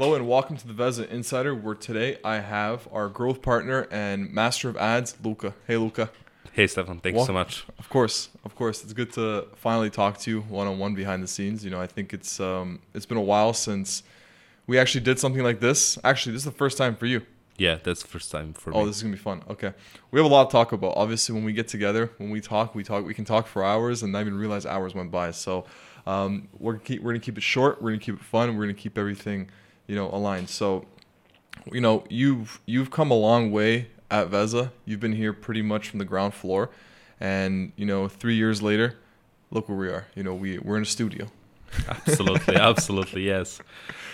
Hello and welcome to the Veza Insider, where today I have our growth partner and master of ads, Luka. Hey, Luka. Hey, Stefan. Thank Wel- you so much. Of course, of course, it's good to finally talk to you one on one behind the scenes. You know, I think it's um, it's been a while since we actually did something like this. Actually, this is the first time for you. Yeah, that's the first time for Oh, me. Oh, this is gonna be fun. Okay, we have a lot to talk about. Obviously, when we get together, when we talk, we talk. We can talk for hours, and not even realize hours went by. So, um, we're keep, we're gonna keep it short. We're gonna keep it fun. We're gonna keep everything, you know, aligned. So, you know, you've you've come a long way at Veza. You've been here pretty much from the ground floor, and you know, three years later, look where we are. You know, we we're in a studio. absolutely, absolutely, yes.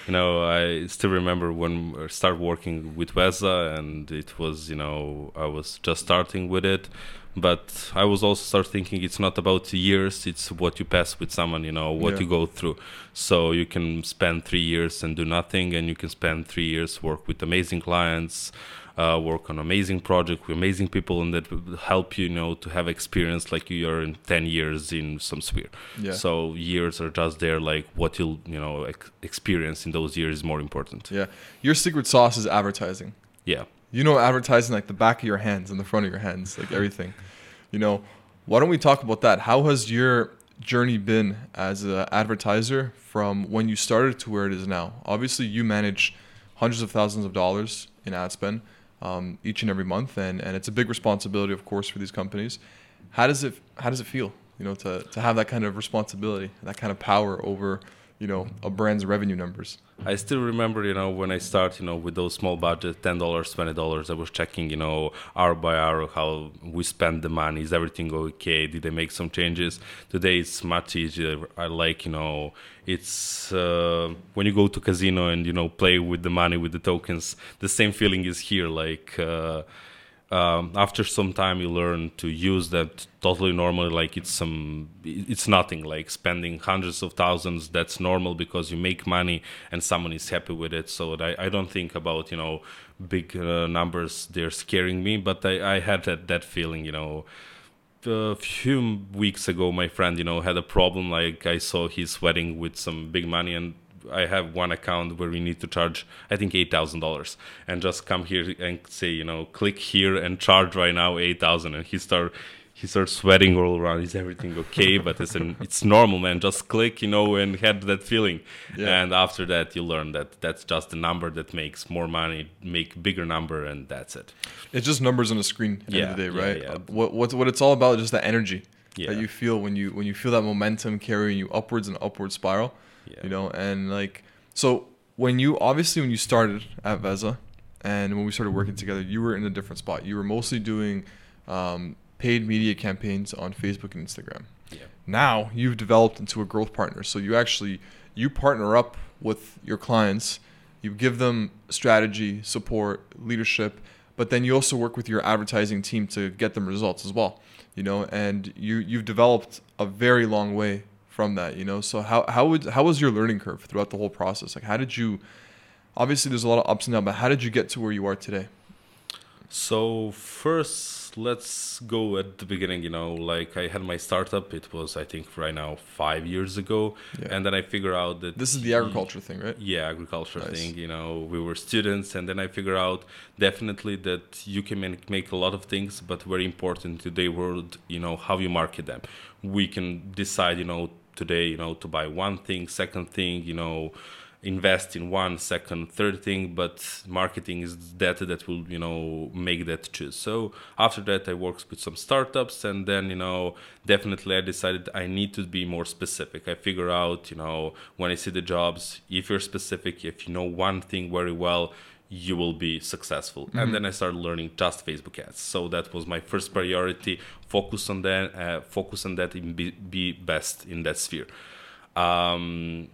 You know, I still remember when I started working with Veza, and it was, you know, I was just starting with it, but I was also start thinking it's not about years; it's what you pass with someone, you know, what Yeah. you go through. So you can spend three years and do nothing, and you can spend three years work with amazing clients. Uh, work on amazing project with amazing people and that will help you, you know to have experience like you are in 10 years in some sphere Yeah. so years are just there. Like what you'll you know ex- experience in those years is more important. Yeah. Your secret sauce is advertising. Yeah. You know advertising like the back of your hands and the front of your hands, like everything. You know, why don't we talk about that? How has your journey been as an advertiser from when you started to where it is now? Obviously, you manage hundreds of thousands of dollars in ad spend um, each and every month, and, and it's a big responsibility, of course, for these companies. How does it How does it feel? You know, to, to have that kind of responsibility, that kind of power over, you know, a brand's revenue numbers. I still remember, you know, when I start, you know, with those small budget, ten dollars, twenty dollars, I was checking, you know, hour by hour how we spend the money. Is everything okay? Did I make some changes? Today it's much easier. I like, you know, it's uh, when you go to casino and you know play with the money with the tokens. The same feeling is here. Like uh, um, after some time, you learn to use that totally normally. Like it's some, it's nothing. Like spending hundreds of thousands, that's normal because you make money and someone is happy with it. So I, I don't think about you know big uh, numbers. They're scaring me, but I, I had that that feeling. You know, a few weeks ago, my friend, you know, had a problem. Like I saw he's sweating with some big money, and I have one account where we need to charge, I think, eight thousand dollars, and just come here and say, you know, click here and charge right now eight thousand, and he start. He starts sweating all around. Is everything okay? But it's an, it's normal, man. Just click, you know, and had that feeling. Yeah. And after that, you learn that that's just the number that makes more money, make bigger number, and that's it. It's just numbers on a screen at the end of the day, right? yeah. Uh, What what what it's all about is just the energy Yeah. that you feel when you when you feel that momentum carrying you upwards and upward spiral. Yeah. You know, and like so when you obviously when you started at Veza and when we started working together, you were in a different spot. You were mostly doing um, paid media campaigns on Facebook and Instagram. Yeah. Now you've developed into a growth partner. So you actually you partner up with your clients. You give them strategy, support, leadership, but then you also work with your advertising team to get them results as well. You know, and you you've developed a very long way from that. You know, so how how would how was your learning curve throughout the whole process? Like, how did you? Obviously, there's a lot of ups and downs, but how did you get to where you are today? So first, let's go at the beginning. You know, like I had my startup. It was I think right now five years ago, Yeah. and then I figure out that This is the agriculture thing, right? yeah agriculture Nice. thing you know we were students and then i figure out definitely that you can make, make a lot of things but very important today world you know how you market them we can decide you know today you know to buy one thing second thing you know invest in one second third thing but marketing is that that will you know make that choose. So after that i worked with some startups and then you know definitely i decided i need to be more specific. I figure out you know when i see the jobs if you're specific if you know one thing very well you will be successful. And then i started learning just facebook ads. So that was my first priority focus on that uh, focus on that and be, be best in that sphere. Um,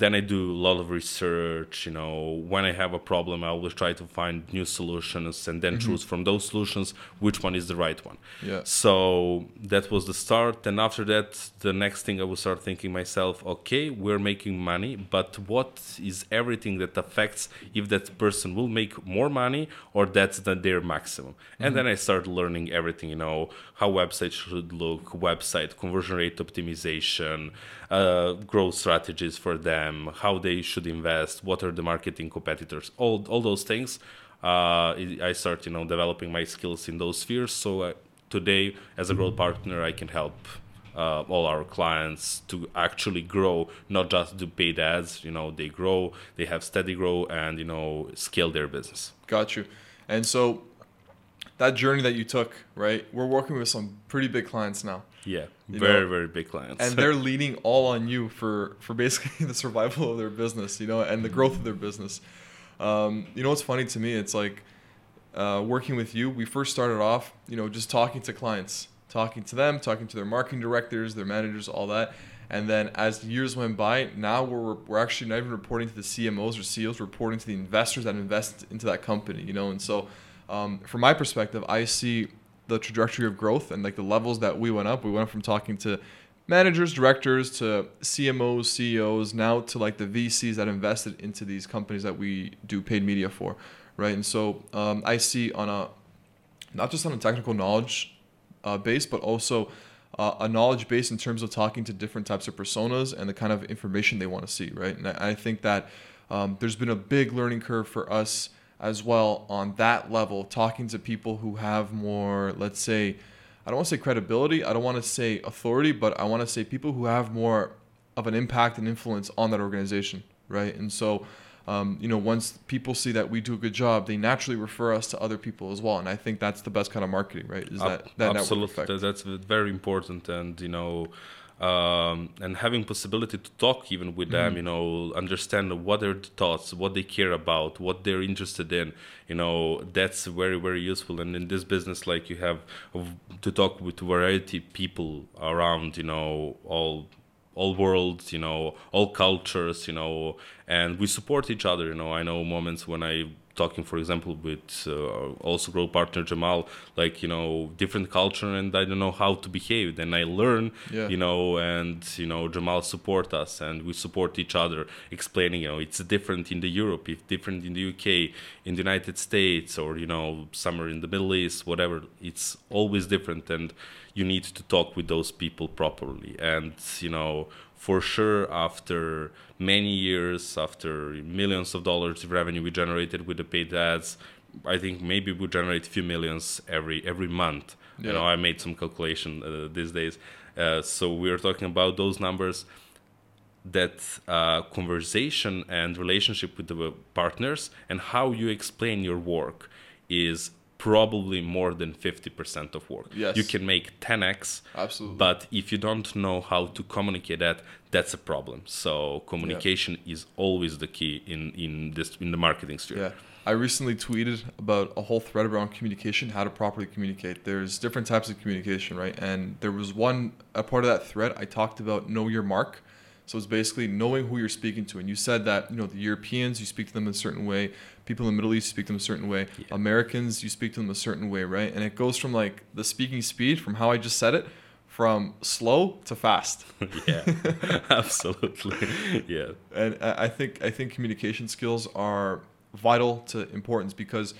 then I do a lot of research. You know, when I have a problem, I always try to find new solutions and then choose from those solutions which one is the right one. Yeah. So that was the start. And after that, the next thing I will start thinking myself, okay, we're making money, but what is everything that affects if that person will make more money or that's the, their maximum? And then I start learning everything, you know, how websites should look, website conversion rate optimization, uh, growth strategies for them them, how they should invest, what are the marketing competitors, all all those things. Uh, I start, you know, developing my skills in those spheres. So uh, today, as a growth partner, I can help uh, all our clients to actually grow, not just do paid ads. You know, they grow, they have steady grow, and you know, scale their business. Got you. And so that journey that you took, right? We're working with some pretty big clients now. Yeah, very know, very big clients. And they're leaning all on you for for basically the survival of their business, you know, and the growth of their business. Um, you know what's funny to me? It's like uh, working with you. We first started off, you know, just talking to clients, talking to them, talking to their marketing directors, their managers, all that. And then as the years went by, now we're, we're actually not even reporting to the CMOs or CEOs, reporting to the investors that invest into that company, you know. And so, um, from my perspective, I see the trajectory of growth and like the levels that we went up. We went from talking to managers, directors to CMOs, CEOs, now to like the VCs that invested into these companies that we do paid media for, right? And so um, I see on a not just on a technical knowledge uh, base, but also uh, a knowledge base in terms of talking to different types of personas and the kind of information they want to see, right? And I, I think that um, there's been a big learning curve for us as well on that level, talking to people who have more, let's say, I don't want to say credibility, I don't want to say authority, but I want to say people who have more of an impact and influence on that organization, right? And so, um, you know, once people see that we do a good job, they naturally refer us to other people as well. And I think that's the best kind of marketing, right? Is that, that absolutely that's very important, and you know, um, and having possibility to talk even with them mm-hmm. you know understand what their thoughts what they care about what they're interested in you know that's very very useful and in this business like you have to talk with variety people around you know all all worlds you know all cultures you know and we support each other you know. I know moments when i talking for example with uh, also grow partner jamal like you know different culture and i don't know how to behave. Then i learn yeah. you know and you know jamal support us and we support each other explaining you know it's different in the europe it's different in the uk in the united states or you know somewhere in the middle east whatever. It's always different and you need to talk with those people properly. And you know for sure after many years after millions of dollars of revenue we generated with the paid ads i think maybe we generate a few millions every every month. Yeah. you know i made some calculation uh, these days. Uh, so we're talking about those numbers that uh, conversation and relationship with the partners and how you explain your work is probably more than 50% of work. Yes. You can make 10x. Absolutely. But if you don't know how to communicate that, that's a problem. So communication yeah. is always the key in, in this in the marketing sphere. Yeah. I recently tweeted about a whole thread around communication, how to properly communicate. There's different types of communication, right? And there was one a part of that thread I talked about know your mark. So it's basically knowing who you're speaking to. And you said that, you know, the Europeans, you speak to them a certain way. People in the Middle East, you speak to them a certain way. Yeah. Americans, you speak to them a certain way, right? And it goes from like the speaking speed, from how I just said it, from slow to fast. yeah, absolutely. Yeah. And I think I think communication skills are vital to importance because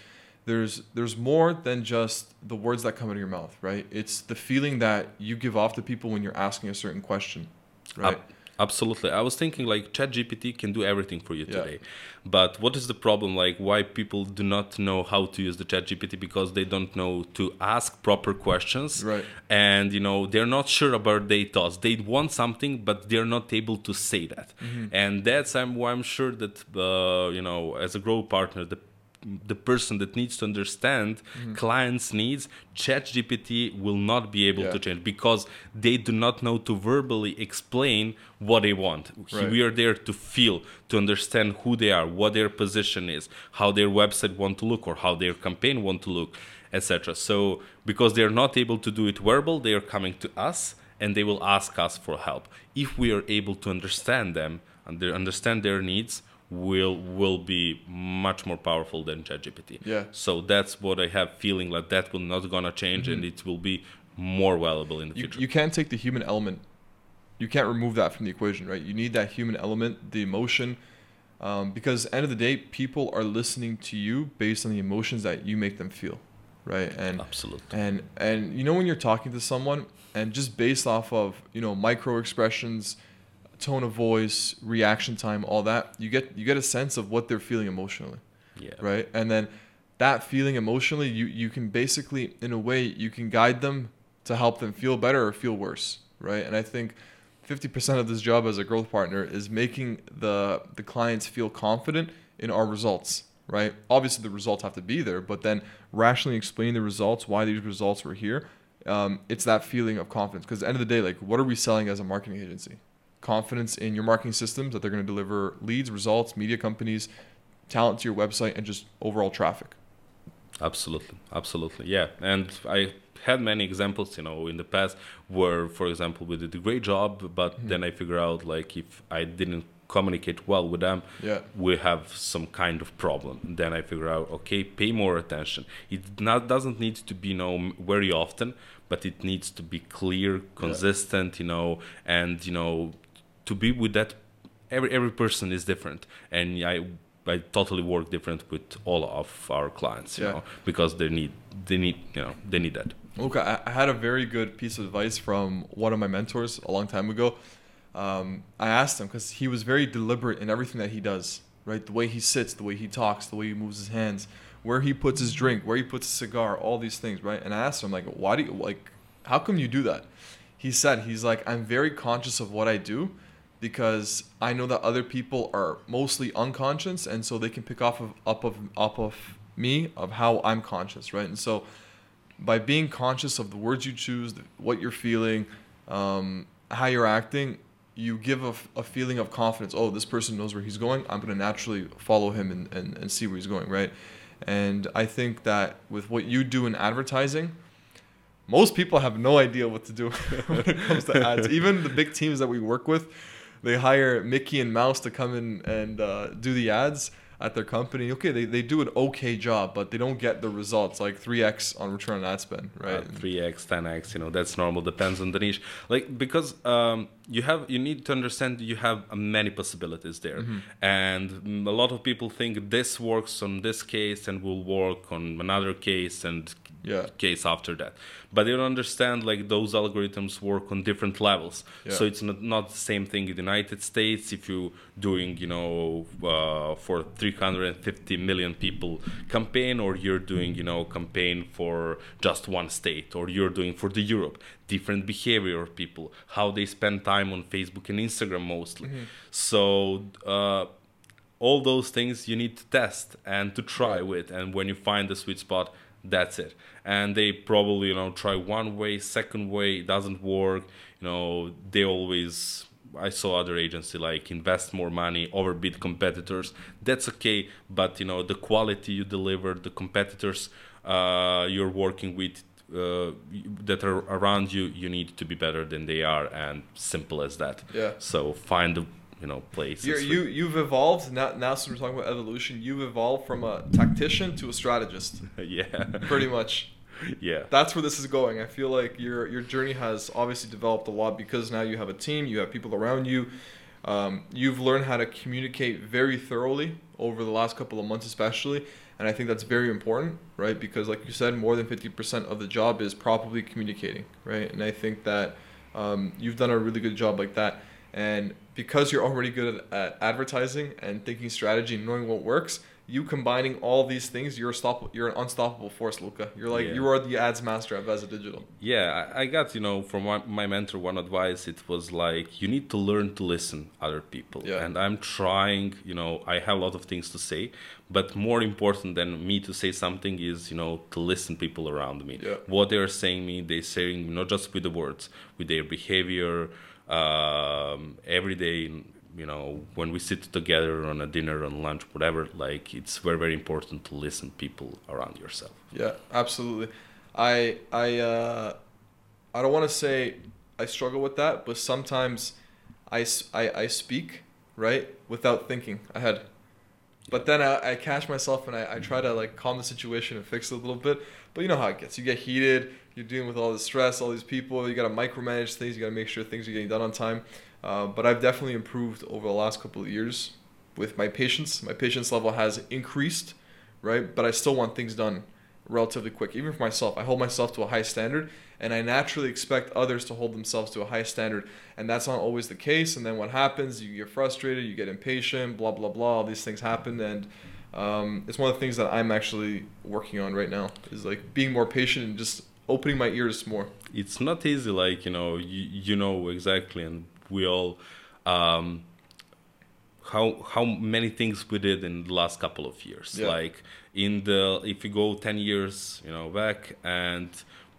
there's there's more than just the words that come out of your mouth, right? It's the feeling that you give off to people when you're asking a certain question, right? Absolutely. I was thinking like ChatGPT can do everything for you yeah. today. But what is the problem? Like why people do not know how to use the ChatGPT because they don't know to ask proper questions. Right. And you know, they're not sure about their thoughts. They want something but they're not able to say that. Mm-hmm. And that's I'm why I'm sure that uh, you know, as a growth partner, the the person that needs to understand mm-hmm. clients' needs, ChatGPT will not be able yeah. to change because they do not know to verbally explain what they want. Right. We are there to feel, to understand who they are, what their position is, how their website want to look, or how their campaign want to look, etc. So because they are not able to do it verbal, they are coming to us and they will ask us for help. If we are able to understand them and understand their needs, will will be much more powerful than ChatGPT. Yeah. So that's what I have feeling like that will not gonna change mm-hmm. and it will be more valuable in the you, future. You can't take the human element. You can't remove that from the equation, right? You need that human element, the emotion, um, because end of the day, people are listening to you based on the emotions that you make them feel, right? And absolutely. And and you know when you're talking to someone, and just based off of you know micro expressions tone of voice, reaction time, all that, you get you get a sense of what they're feeling emotionally, Yeah. right? And then that feeling emotionally, you you can basically, in a way, you can guide them to help them feel better or feel worse, right? And I think 50% of this job as a growth partner is making the the clients feel confident in our results, right? Obviously, the results have to be there, but then rationally explaining the results, why these results were here, um, it's that feeling of confidence. Because at the end of the day, like, what are we selling as a marketing agency? Confidence in your marketing systems that they're going to deliver leads, results, media companies, talent to your website, and just overall traffic. Absolutely, absolutely, yeah. And I had many examples, you know, in the past where, for example, we did a great job, but Mhm. then I figure out like if I didn't communicate well with them, Yeah. we have some kind of problem. Then I figure out, okay, pay more attention. It not doesn't need to be you know very often, but it needs to be clear, consistent, you know, and you know, to be with that. Every every person is different, and I I totally work different with all of our clients, you Yeah. know, because they need they need you know they need that. Okay, I I had a very good piece of advice from one of my mentors a long time ago. Um, I asked him because he was very deliberate in everything that he does, right? The way he sits, the way he talks, the way he moves his hands, where he puts his drink, where he puts his cigar, all these things, right? And I asked him, like, why do you, like, how come you do that? He said, he's like, I'm very conscious of what I do because I know that other people are mostly unconscious and so they can pick off of, up of, up of me of how I'm conscious, right? And so, by being conscious of the words you choose, what you're feeling, um, how you're acting, you give a feeling of confidence. Oh, this person knows where he's going. I'm going to naturally follow him and, and, and see where he's going, right? And I think that with what you do in advertising, most people have no idea what to do when it comes to ads. Even the big teams that we work with, they hire Mickey and Mouse to come in and uh, do the ads at their company. Okay, they, they do an okay job, but they don't get the results like 3x on return on ad spend, right? Uh, three x, ten x, you know, that's normal. Depends on the niche. Like because um, you have, you need to understand you have many possibilities there, Mm-hmm. and a lot of people think this works on this case and will work on another case and Yeah. case after that. But they don't understand like those algorithms work on different levels. So it's not, not the same thing in the United States if you doing you know uh, for 350 million people campaign or you're doing you know campaign for just one state or you're doing for the Europe different behavior of people how they spend time on Facebook and Instagram mostly. So uh, all those things you need to test and to try with and when you find the sweet spot that's it. And they probably you know try one way second way it doesn't work. You know they always i saw other agency like invest more money overbid competitors. That's okay but you know the quality you deliver the competitors uh, you're working with uh, that are around you you need to be better than they are and simple as that. Yeah. so find the you know place You're, you you've evolved now. Now, since we're talking about evolution, you've evolved from a tactician to a strategist, yeah pretty much. yeah That's where this is going. I feel like your your journey has obviously developed a lot because now you have a team, you have people around you. Um, you've learned how to communicate very thoroughly over the last couple of months, especially, and I think that's very important, right? Because, like you said, more than fifty percent of the job is probably communicating, right? And I think that um, you've done a really good job like that. And because you're already good at, advertising and thinking strategy and knowing what works, you combining all these things, you're a stop, you're an unstoppable force, Luka. You're like Yeah. you are the ads master at Veza Digital. yeah I, I got you know from one, my mentor one advice it was like you need to learn to listen other people Yeah. and i'm trying you know i have a lot of things to say but more important than me to say something is you know to listen people around me Yeah. what they're saying me they're saying not just with the words with their behavior um, every day you know when we sit together on a dinner on lunch whatever like it's very very important to listen people around yourself Yeah, absolutely. I I uh, I don't want to say I struggle with that, but sometimes i i, I speak right without thinking ahead. But then I, I catch myself and I, I try to like calm the situation and fix it a little bit. But you know how it gets. You get heated. You're dealing with all the stress, all these people. You got to micromanage things. You got to make sure things are getting done on time. Uh, but I've definitely improved over the last couple of years with my patience. My patience level has increased, right? But I still want things done. relatively quick. Even for myself, I hold myself to a high standard, and I naturally expect others to hold themselves to a high standard, and that's not always the case. And then what happens? You get frustrated, you get impatient, blah blah blah. All these things happen, and um, it's one of the things that I'm actually working on right now. Is like being more patient and just opening my ears more. It's not easy, like you know, you, you know exactly, and we all. Um, how how many things we did in the last couple of years Yeah. like in the if you go 10 years you know back and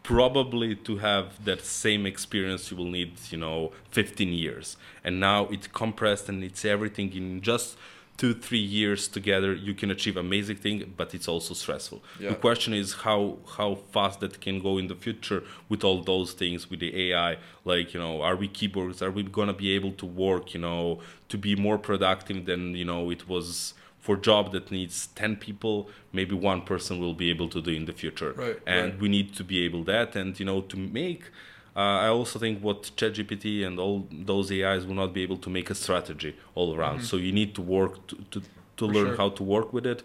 probably to have that same experience you will need you know 15 years and now it's compressed and it's everything in just two three years together you can achieve amazing thing but it's also stressful Yeah. the question is how how fast that can go in the future with all those things with the ai like you know are we keyboards are we gonna be able to work you know to be more productive than you know it was for job that needs 10 people maybe one person will be able to do in the future Right, and right. we need to be able that and you know to make uh, I also think what ChatGPT and all those AIs will not be able to make a strategy all around. So you need to work to, to, to learn Mm-hmm. sure. how to work with it,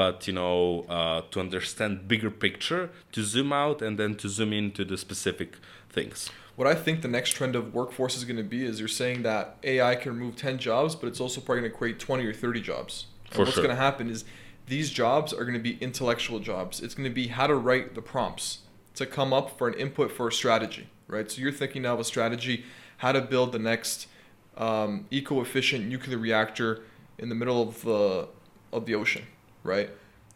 but you know uh, to understand bigger picture, to zoom out and then to zoom into the specific things. What I think the next trend of workforce is going to be is you're saying that AI can remove 10 jobs, but it's also probably going to create 20 or 30 jobs. And For what's sure. going to happen is these jobs are going to be intellectual jobs. It's going to be how to write the prompts to come up for an input for a strategy, right? So you're thinking now of a strategy, how to build the next um, eco-efficient nuclear reactor in the middle of the of the ocean, right?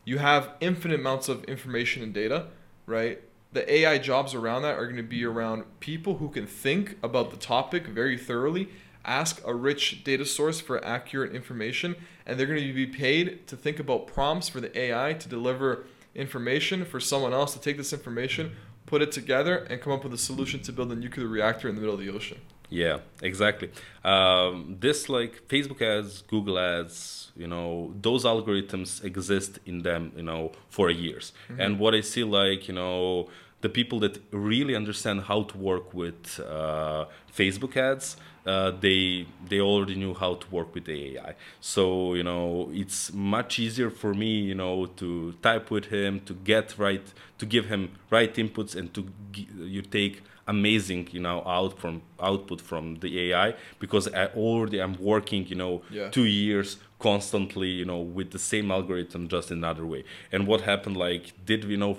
You have infinite amounts of information and data, right? The AI jobs around that are going to be around people who can think about the topic very thoroughly, ask a rich data source for accurate information, and they're going to be paid to think about prompts for the AI to deliver information for someone else to take this information, put it together, and come up with a solution to build a nuclear reactor in the middle of the ocean. Yeah, exactly. Um, this like Facebook ads, Google ads, you know, those algorithms exist in them, you know, for years. And what I see, like, you know, the people that really understand how to work with uh, Facebook ads, uh, they they already knew how to work with the AI. So you know, it's much easier for me, you know, to type with him, to get right, to give him right inputs, and to you take amazing you know out from output from the AI because I already I'm working you know Yeah. two years constantly you know with the same algorithm just another way and what happened like did we know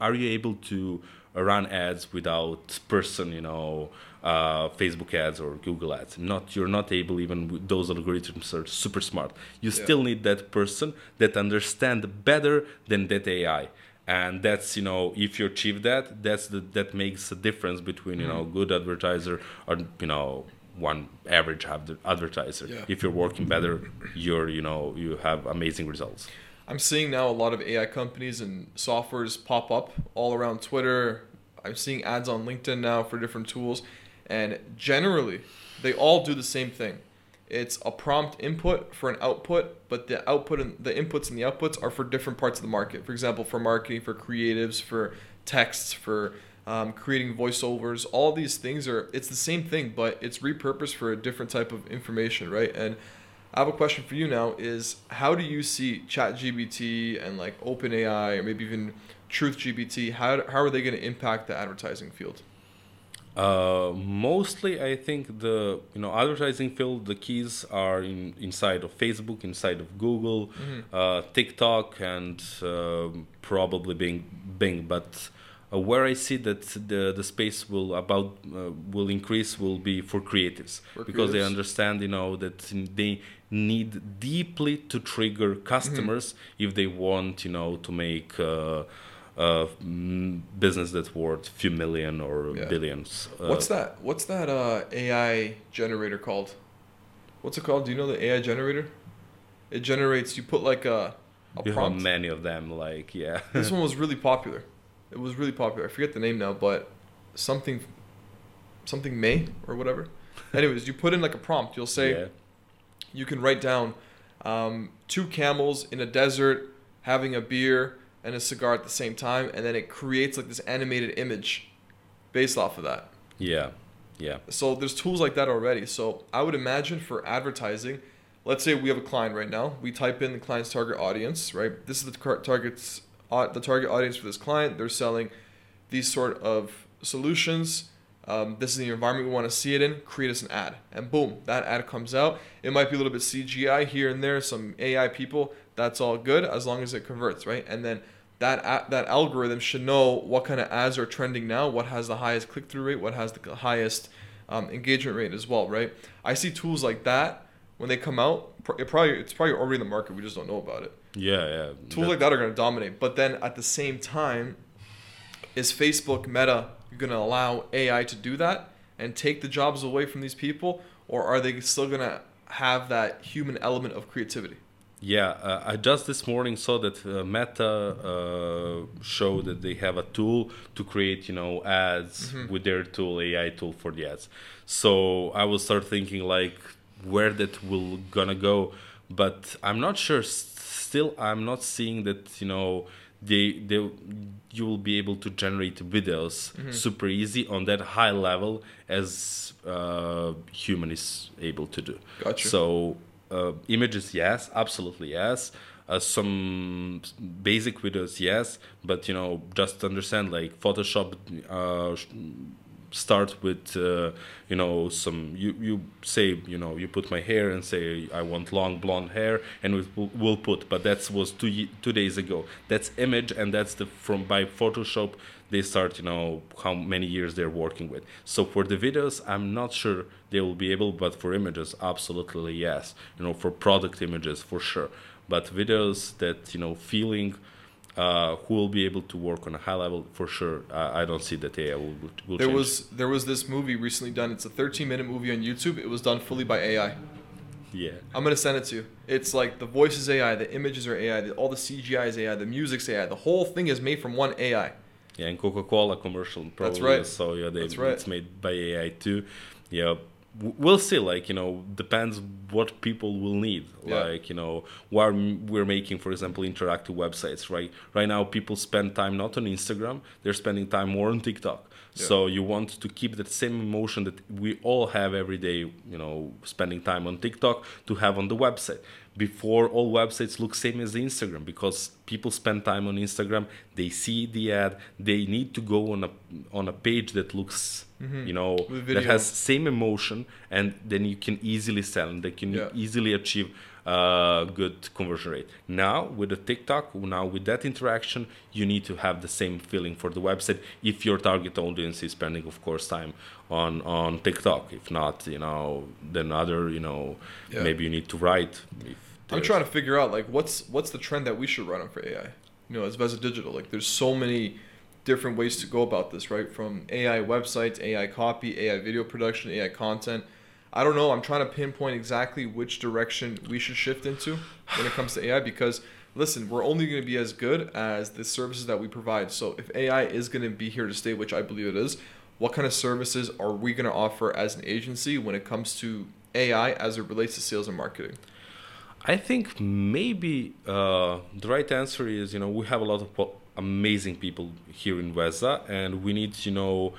are you able to run ads without person you know uh, Facebook ads or Google ads not you're not able even with those algorithms are super smart you Yeah. still need that person that understand better than that AI and that's you know if you achieve that that's the that makes a difference between you know Mm-hmm. good advertiser or you know one average advertiser Yeah. if you're working better you're you know you have amazing results I'm seeing now a lot of AI companies and softwares pop up all around Twitter. I'm seeing ads on LinkedIn now for different tools. And generally, they all do the same thing. It's a prompt input for an output, but the output and the inputs and the outputs are for different parts of the market. For example, for marketing, for creatives, for texts, for um, creating voiceovers. All these things are, it's the same thing, but it's repurposed for a different type of information, right? And I have a question for you now is how do you see ChatGPT and like OpenAI or maybe even TruthGPT, how, how are they going to impact the advertising field? Uh, mostly, I think the you know advertising field, the keys are in inside of Facebook, inside of Google, uh, TikTok, and um probably Bing. Bing. But uh, where I see that the the space will about uh, will increase will be for creatives For because they understand you know that they need deeply to trigger customers if they want you know to make. Uh, business that's worth a few million or Yeah. billions. Uh, What's that? What's that uh, AI generator called? What's it called? Do you know the AI generator? It generates. You put like a a You have prompt. many of them, like yeah. this one was really popular. It was really popular. I forget the name now, but something, something May or whatever. Anyways, you put in like a prompt. You'll say yeah. you can write down um, two camels in a desert having a beer and a cigar at the same time, and then it creates like this animated image based off of that. yeah, yeah, So there's tools like that already. So I would imagine for advertising, let's say we have a client right now. We type in the client's target audience, right? This is the target's au- the target audience for this client. They're selling these sort of solutions. Um, this is the environment we want to see it in. Create us an ad, and boom, that ad comes out. It might be a little bit CGI here and there, some AI people. That's all good as long as it converts, right? And then that a- that algorithm should know what kind of ads are trending now, what has the highest click through rate, what has the highest um, engagement rate as well, right? I see tools like that when they come out. It probably it's probably already in the market. We just don't know about it Yeah, yeah. tools like that are going to dominate. But then at the same time, is Facebook Meta going to allow AI to do that and take the jobs away from these people, or are they still going to have that human element of creativity? Yeah, uh, I just this morning saw that uh, Meta uh, showed that they have a tool to create, you know, ads with their tool, AI tool for the ads. So I will start thinking like where that will gonna go, but I'm not sure. Still, I'm not seeing that, you know, they they you will be able to generate videos super easy on that high level as uh, human is able to do. Gotcha. So uh, images, yes, absolutely yes. Uh, some basic videos, yes, but you know, just understand like Photoshop. Uh, start with uh, you know some you you say you know you put my hair and say I want long blonde hair and we will we'll put but that was two two days ago. That's image and that's the from by Photoshop they start you know how many years they're working with. So for the videos I'm not sure they will be able but for images absolutely yes. You know for product images for sure. But videos that you know feeling uh, who will be able to work on a high level for sure. I I don't see that AI will, will There change. was there was this movie recently done. It's a 13 minute movie on YouTube. It was done fully by AI. yeah, I'm gonna send it to you. It's like the voice is AI, the images are AI, the, all the CGI is AI, the music's AI. The whole thing is made from one AI. yeah, and Coca-Cola commercial probably. That's right. So yeah, they, That's right. it's made by AI too. Yeah, we'll see. Like you know, depends what people will need. Yeah. Like you know, while we're making, for example, interactive websites. Right, right now people spend time not on Instagram; they're spending time more on TikTok. Yeah. So you want to keep that same emotion that we all have every day, you know, spending time on TikTok to have on the website. Before all websites look same as Instagram because people spend time on Instagram, they see the ad, they need to go on a on a page that looks, you know, Mm-hmm. That has same emotion, and then you can easily sell and they can Yeah. easily achieve uh, good conversion rate. Now with the TikTok, now with that interaction, you need to have the same feeling for the website. If your target audience is spending, of course, time on on TikTok. If not, you know, then other, you know, Yeah. maybe you need to write. If I'm trying to figure out like what's what's the trend that we should run on for AI. You know, as Veza Digital, like there's so many different ways to go about this, right? From AI websites, AI copy, AI video production, AI content. I don't know. I'm trying to pinpoint exactly which direction we should shift into when it comes to AI because listen, we're only going to be as good as the services that we provide. So if AI is going to be here to stay, which I believe it is, what kind of services are we going to offer as an agency when it comes to AI as it relates to sales and marketing? I think maybe uh, the right answer is you know we have a lot of po- amazing people here in Veza, and we need you know.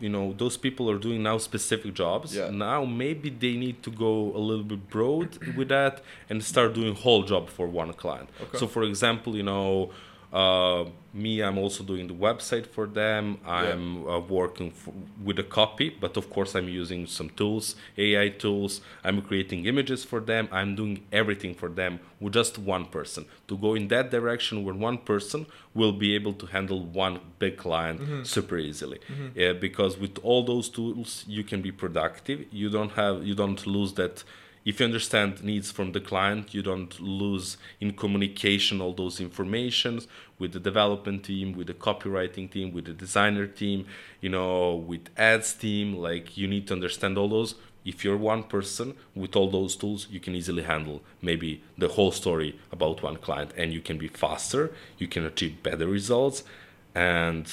You know those people are doing now specific jobs. Yeah. Now maybe they need to go a little bit broad with that and start doing whole job for one client. Okay. So for example, you know, uh, me, I'm also doing the website for them. I'm uh, working f with a copy, but of course, I'm using some tools, AI tools. I'm creating images for them. I'm doing everything for them with just one person. To go in that direction where one person will be able to handle one big client super easily. Yeah, because with all those tools, you can be productive. You don't have, you don't lose that if you understand needs from the client you don't lose in communication all those informations with the development team with the copywriting team with the designer team you know with ads team. Like you need to understand all those. If you're one person with all those tools you can easily handle maybe the whole story about one client and you can be faster you can achieve better results and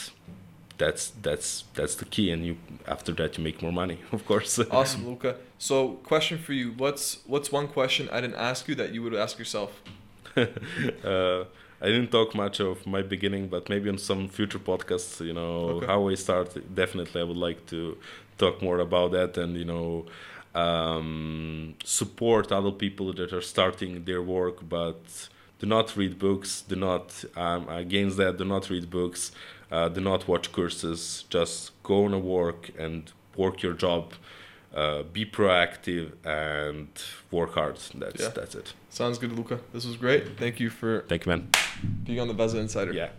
that's that's that's the key and you after that you make more money of course Awesome, Luka. So, question for you: What's what's one question I didn't ask you that you would ask yourself? uh, I didn't talk much of my beginning, but maybe on some future podcasts, you know, Okay. how I start. Definitely, I would like to talk more about that and, you know, um, support other people that are starting their work, but do not read books. Do not um, against that. Do not read books. Uh, do not watch courses. Just go on a work and work your job. Uh, be proactive and work hard. That's Yeah. that's it. Sounds good, Luka. This was great. Thank you for Thank you, man. being on the Veza Insider. Yeah.